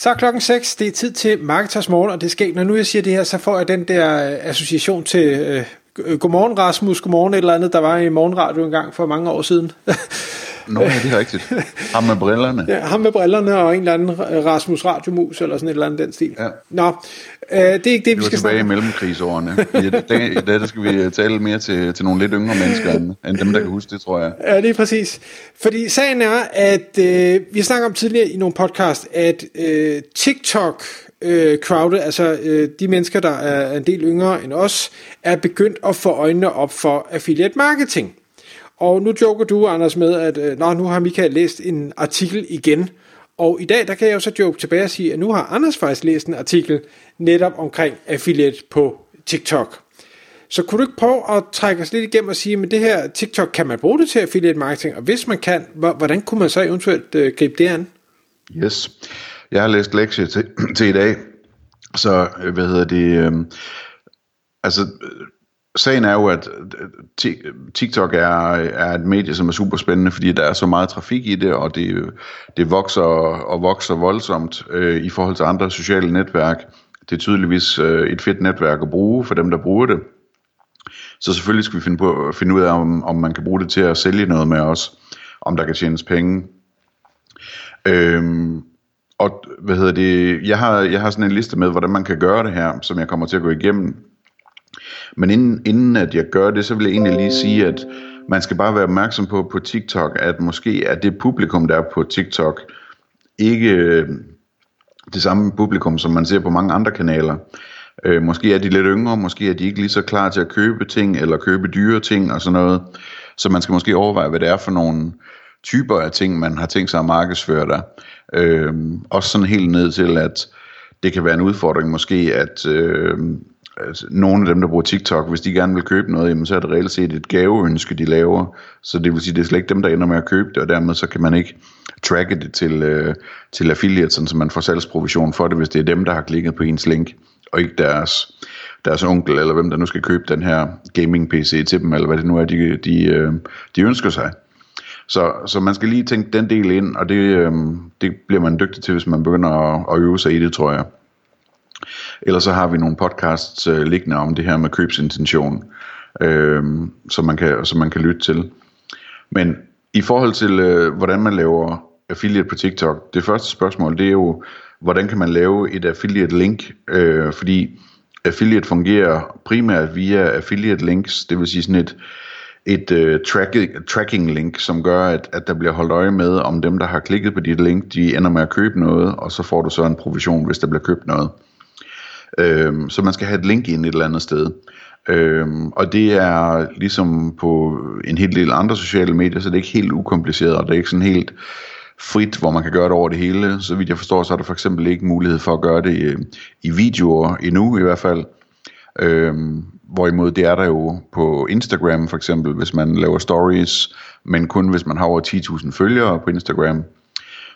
Så er klokken 6, det er tid til Marketers Morgen, og det skal, når nu jeg siger det her, så får jeg den der øh, association til øh, Godmorgen Rasmus, Godmorgen et eller andet, der var i morgenradio en gang for mange år siden. Nå, det er rigtigt. Ham med brillerne. Ja, ham med brillerne og en eller anden Rasmus Radiomus eller sådan et eller andet den stil. Ja. Nå, øh, det er ikke det, vi var skal tilbage i snakke mellemkrigsårene. I dag, I dag der skal vi tale mere til, til nogle lidt yngre mennesker, end, end dem, der kan huske det, tror jeg. Ja, det er præcis. Fordi sagen er, at øh, vi snakker om tidligere i nogle podcast, at øh, TikTok øh, crowdet, altså øh, de mennesker, der er en del yngre end os, er begyndt at få øjnene op for affiliate marketing. Og nu joker du, Anders, med, at øh, Nå, nu har Michael læst en artikel igen. Og i dag, der kan jeg jo så joke tilbage og sige, at nu har Anders faktisk læst en artikel netop omkring affiliate på TikTok. Så kunne du ikke prøve at trække os lidt igennem og sige, at det her TikTok, kan man bruge det til affiliate marketing? Og hvis man kan, hvordan kunne man så eventuelt øh, gribe det an? Yes. Jeg har læst lektie til, til i dag, så øh, hvad hedder det, øh, altså øh, sagen er jo, at TikTok er, er et medie, som er super spændende, fordi der er så meget trafik i det, og det, det vokser og vokser voldsomt øh, i forhold til andre sociale netværk. Det er tydeligvis øh, et fedt netværk at bruge for dem, der bruger det. Så selvfølgelig skal vi finde, på, finde ud af, om, om man kan bruge det til at sælge noget med os, om der kan tjenes penge. Øhm, og hvad hedder det, jeg har, jeg har sådan en liste med, hvordan man kan gøre det her, som jeg kommer til at gå igennem. Men inden, inden at jeg gør det, så vil jeg egentlig lige sige, at man skal bare være opmærksom på på TikTok, at måske er det publikum, der er på TikTok, ikke øh, det samme publikum, som man ser på mange andre kanaler. Øh, måske er de lidt yngre, måske er de ikke lige så klar til at købe ting, eller købe dyre ting og sådan noget. Så man skal måske overveje, hvad det er for nogle typer af ting, man har tænkt sig at markedsføre der. Øh, også sådan helt ned til, at det kan være en udfordring måske, at, øh, at nogle af dem, der bruger TikTok, hvis de gerne vil købe noget, jamen, så er det reelt set et gaveønske, de laver. Så det vil sige, det er slet ikke dem, der ender med at købe det, og dermed så kan man ikke tracke det til, øh, til affiliate, så man får salgsprovision for det, hvis det er dem, der har klikket på ens link, og ikke deres, deres onkel, eller hvem der nu skal købe den her gaming-PC til dem, eller hvad det nu er, de, de, øh, de ønsker sig. Så, så man skal lige tænke den del ind, og det, øh, det bliver man dygtig til, hvis man begynder at, at øve sig i det, tror jeg. Ellers så har vi nogle podcasts øh, liggende om det her med købsintention, øh, som, man kan, som man kan lytte til. Men i forhold til, øh, hvordan man laver affiliate på TikTok, det første spørgsmål, det er jo, hvordan kan man lave et affiliate link? Øh, fordi affiliate fungerer primært via affiliate links, det vil sige sådan et, et øh, tracking, tracking link, som gør, at, at der bliver holdt øje med, om dem, der har klikket på dit link, de ender med at købe noget, og så får du så en provision, hvis der bliver købt noget. Øhm, så man skal have et link ind et eller andet sted. Øhm, og det er ligesom på en hel del andre sociale medier, så det er ikke helt ukompliceret, og det er ikke sådan helt frit, hvor man kan gøre det over det hele. Så vidt jeg forstår, så er der for eksempel ikke mulighed for at gøre det i, i videoer endnu i hvert fald. Øhm, hvorimod det er der jo på Instagram for eksempel, hvis man laver stories, men kun hvis man har over 10.000 følgere på Instagram.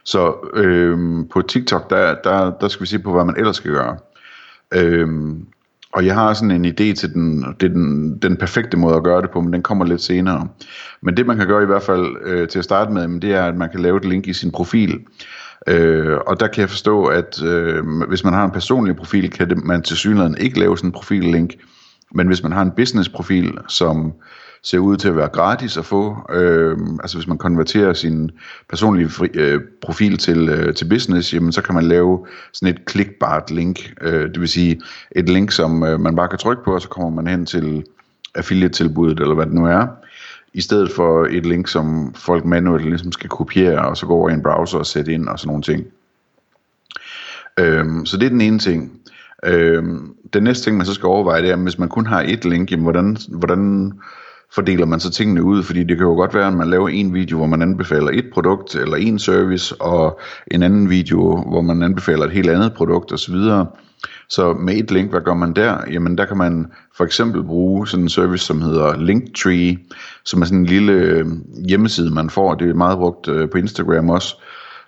Så øhm, på TikTok, der, der, der skal vi se på, hvad man ellers skal gøre. Øhm, og jeg har sådan en idé til den, det er den, den perfekte måde at gøre det på, men den kommer lidt senere. Men det man kan gøre i hvert fald øh, til at starte med, det er, at man kan lave et link i sin profil. Øh, og der kan jeg forstå, at øh, hvis man har en personlig profil, kan det, man til synligheden ikke lave sådan en profillink. Men hvis man har en business profil, som ser ud til at være gratis at få, øh, altså hvis man konverterer sin personlige fri, øh, profil til, øh, til business, jamen så kan man lave sådan et klikbart link, øh, det vil sige et link, som øh, man bare kan trykke på, og så kommer man hen til affiliate-tilbuddet, eller hvad det nu er, i stedet for et link, som folk manuelt ligesom skal kopiere, og så gå over i en browser og sætte ind, og sådan nogle ting. Øhm, så det er den ene ting. Øhm, den næste ting, man så skal overveje, det er, hvis man kun har et link, jamen, hvordan, hvordan fordeler man så tingene ud? Fordi det kan jo godt være, at man laver en video, hvor man anbefaler et produkt eller en service, og en anden video, hvor man anbefaler et helt andet produkt osv. Så med et link, hvad gør man der? Jamen der kan man for eksempel bruge sådan en service, som hedder Linktree, som er sådan en lille øh, hjemmeside, man får. Det er meget brugt øh, på Instagram også,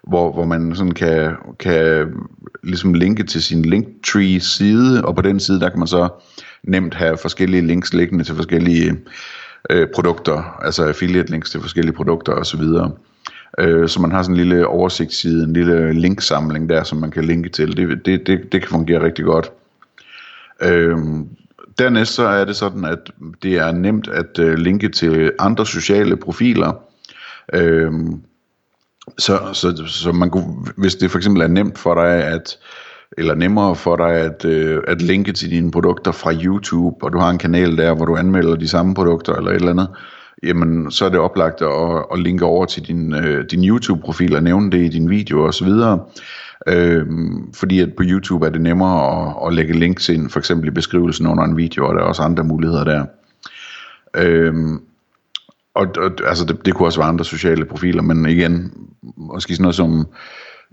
hvor, hvor man sådan kan, kan ligesom linke til sin Linktree side, og på den side, der kan man så nemt have forskellige links liggende til forskellige øh, produkter, altså affiliate links til forskellige produkter osv. Øh, så man har sådan en lille oversigtsside, en lille linksamling der, som man kan linke til. Det, det, det, det kan fungere rigtig godt. Øh, dernæst så er det sådan, at det er nemt at øh, linke til andre sociale profiler. Øh, så, så, så man kunne, hvis det for eksempel er nemt for dig at eller nemmere for dig at, øh, at linke til dine produkter fra YouTube, og du har en kanal der, hvor du anmelder de samme produkter eller et eller andet, jamen så er det oplagt at, at linke over til din, øh, din YouTube-profil og nævne det i din video osv. Øh, fordi at på YouTube er det nemmere at, at lægge links ind, for eksempel i beskrivelsen under en video, og der er også andre muligheder der. Øh, og, og altså det, det kunne også være andre sociale profiler, men igen, måske sådan noget som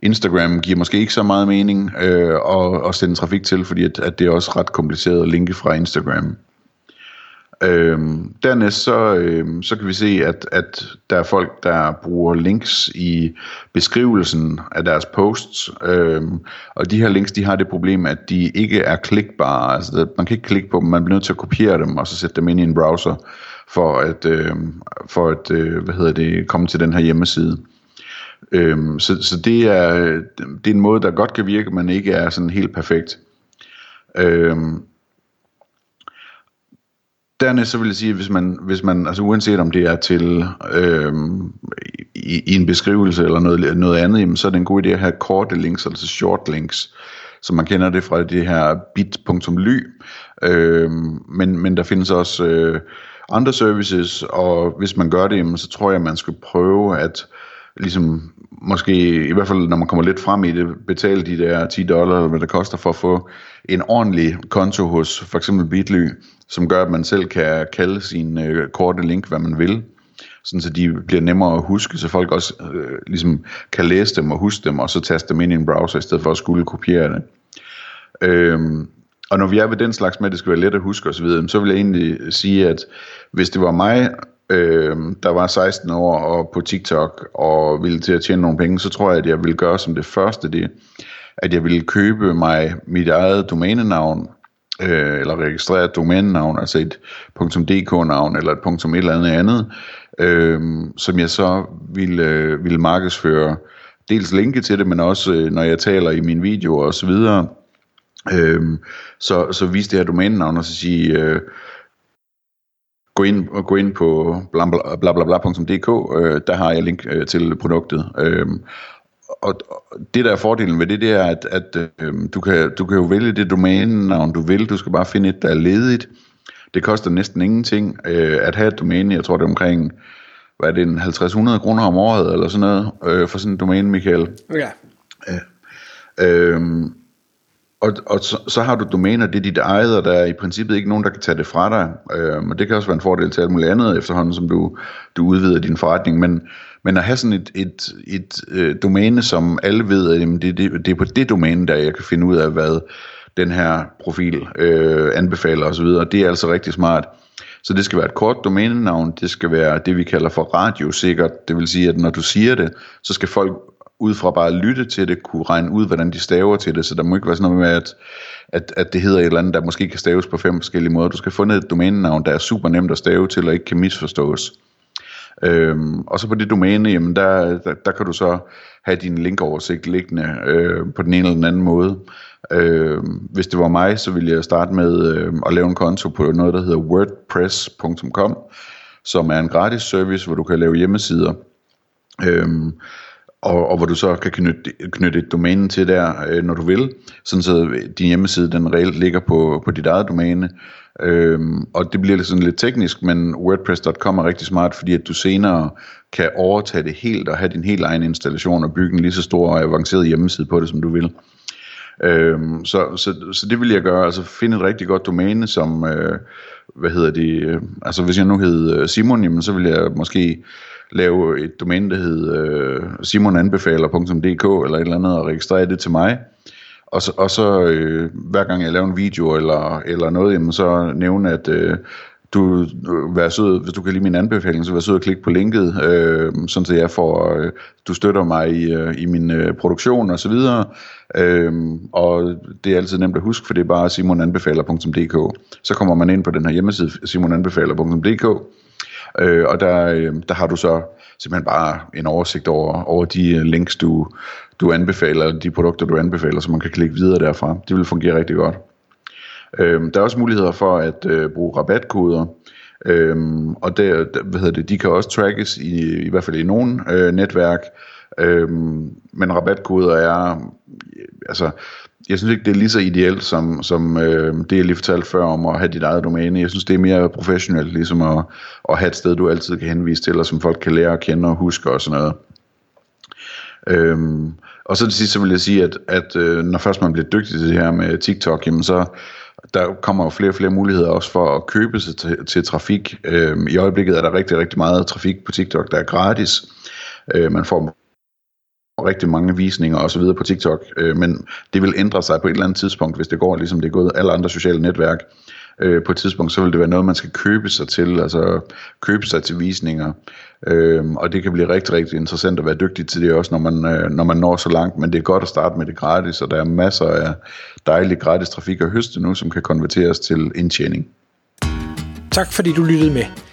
Instagram giver måske ikke så meget mening øh, at, at sende trafik til, fordi at, at det er også ret kompliceret at linke fra Instagram. Øhm, dernæst så, øhm, så kan vi se, at, at der er folk, der bruger links i beskrivelsen af deres posts, øhm, og de her links, de har det problem, at de ikke er klikbare, altså man kan ikke klikke på dem, man bliver nødt til at kopiere dem, og så sætte dem ind i en browser, for at, øh, for at øh, hvad hedder det, komme til den her hjemmeside. Øhm, så så det, er, det er en måde, der godt kan virke, men ikke er sådan helt perfekt. Øhm, dernæst så vil jeg sige, at hvis man, hvis man altså uanset om det er til øhm, i, i en beskrivelse eller noget, noget andet, jamen, så er det en god idé at have korte links, altså short links, som man kender det fra det her bit.ly, øhm, men, men der findes også øh, andre services, og hvis man gør det, så tror jeg, at man skal prøve at ligesom måske, i hvert fald når man kommer lidt frem i det, betale de der 10 dollar, hvad det koster for at få en ordentlig konto hos for eksempel Bitly, som gør, at man selv kan kalde sin øh, korte link, hvad man vil, sådan så de bliver nemmere at huske, så folk også øh, ligesom kan læse dem og huske dem, og så taste dem ind i en browser, i stedet for at skulle kopiere det. Øhm, og når vi er ved den slags med, at det skal være let at huske osv., så vil jeg egentlig sige, at hvis det var mig, øh, der var 16 år og på TikTok og ville til at tjene nogle penge, så tror jeg, at jeg ville gøre som det første det, at jeg ville købe mig mit eget domænenavn, øh, eller registrere et domænenavn, altså et .dk-navn eller et .et eller andet andet, øh, som jeg så ville, øh, ville markedsføre, dels linke til det, men også øh, når jeg taler i mine videoer og så videre, øh, så, så vise det her domænenavn og så sige, øh, gå ind, gå ind på blablabla.dk, øh, der har jeg link øh, til produktet. Øh, og, det der er fordelen ved det, det er, at, at øh, du, kan, du kan jo vælge det domænenavn, du vil. Du skal bare finde et, der er ledigt. Det koster næsten ingenting øh, at have et domæne. Jeg tror, det er omkring, hvad er det, 50-100 kroner om året, eller sådan noget, øh, for sådan et domæne, Michael. Ja. Øh, øh, og, og så, så har du domæner, det er dit eget, og der er i princippet ikke nogen, der kan tage det fra dig. Øh, men det kan også være en fordel til alt muligt andet efterhånden, som du, du udvider din forretning. Men, men at have sådan et, et, et øh, domæne, som alle ved, at jamen, det, det, det er på det domæne, der jeg kan finde ud af, hvad den her profil øh, anbefaler osv., det er altså rigtig smart. Så det skal være et kort domænenavn, det skal være det, vi kalder for radiosikkert. Det vil sige, at når du siger det, så skal folk ud fra bare at lytte til det, kunne regne ud, hvordan de staver til det, så der må ikke være sådan noget med, at, at, at det hedder et eller andet, der måske kan staves på fem forskellige måder. Du skal finde et domænenavn, der er super nemt at stave til, og ikke kan misforstås. Øhm, og så på det domæne, jamen der, der, der kan du så have din linkoversigt liggende øh, på den ene eller den anden måde. Øh, hvis det var mig, så ville jeg starte med øh, at lave en konto på noget, der hedder wordpress.com, som er en gratis service, hvor du kan lave hjemmesider. Øh, og, og hvor du så kan knytte, knytte et domæne til der, øh, når du vil, sådan så din hjemmeside den reelt ligger på, på dit eget domæne. Øhm, og det bliver sådan lidt teknisk, men WordPress.com er rigtig smart, fordi at du senere kan overtage det helt og have din helt egen installation og bygge en lige så stor og avanceret hjemmeside på det, som du vil. Øhm, så, så, så det vil jeg gøre, altså finde et rigtig godt domæne, som, øh, hvad hedder det, øh, altså hvis jeg nu hed øh, Simon, jamen, så vil jeg måske lave et domæne, der hedder øh, simonanbefaler.dk eller et eller andet, og registrere det til mig. og så, og så øh, hver gang jeg laver en video eller, eller noget, jamen, så nævne, at øh, du vær sød, hvis du kan lide min anbefaling, så vær sød at klikke på linket, øh, sådan så jeg får, øh, du støtter mig i, øh, i min øh, produktion og så videre. Øh, og det er altid nemt at huske, for det er bare simonanbefaler.dk. Så kommer man ind på den her hjemmeside, simonanbefaler.dk, øh, og der, øh, der har du så simpelthen bare en oversigt over, over de øh, links, du, du anbefaler, de produkter, du anbefaler, så man kan klikke videre derfra. Det vil fungere rigtig godt. Øh, der er også muligheder for at øh, bruge rabatkoder, øhm, og der, der, hvad hedder det, de kan også trackes i, i hvert fald i nogle øh, netværk, øhm, men rabatkoder er, altså, jeg synes ikke, det er lige så ideelt, som, som øh, det, jeg lige fortalte før om at have dit eget domæne. Jeg synes, det er mere professionelt, ligesom at, at have et sted, du altid kan henvise til, og som folk kan lære at kende og huske og sådan noget. Øhm, og så til sidst så vil jeg sige, at, at øh, når først man bliver dygtig til det her med TikTok, jamen så der kommer jo flere og flere muligheder også for at købe sig til, til trafik. Øhm, I øjeblikket er der rigtig, rigtig meget trafik på TikTok, der er gratis. Øh, man får rigtig mange visninger og så videre på TikTok, øh, men det vil ændre sig på et eller andet tidspunkt, hvis det går ligesom det er gået alle andre sociale netværk. Øh, på et tidspunkt, så vil det være noget, man skal købe sig til, altså købe sig til visninger. Øh, og det kan blive rigtig, rigtig interessant at være dygtig til det også, når man, øh, når man når så langt, men det er godt at starte med det gratis, og der er masser af dejlig gratis trafik at høste nu, som kan konverteres til indtjening. Tak fordi du lyttede med.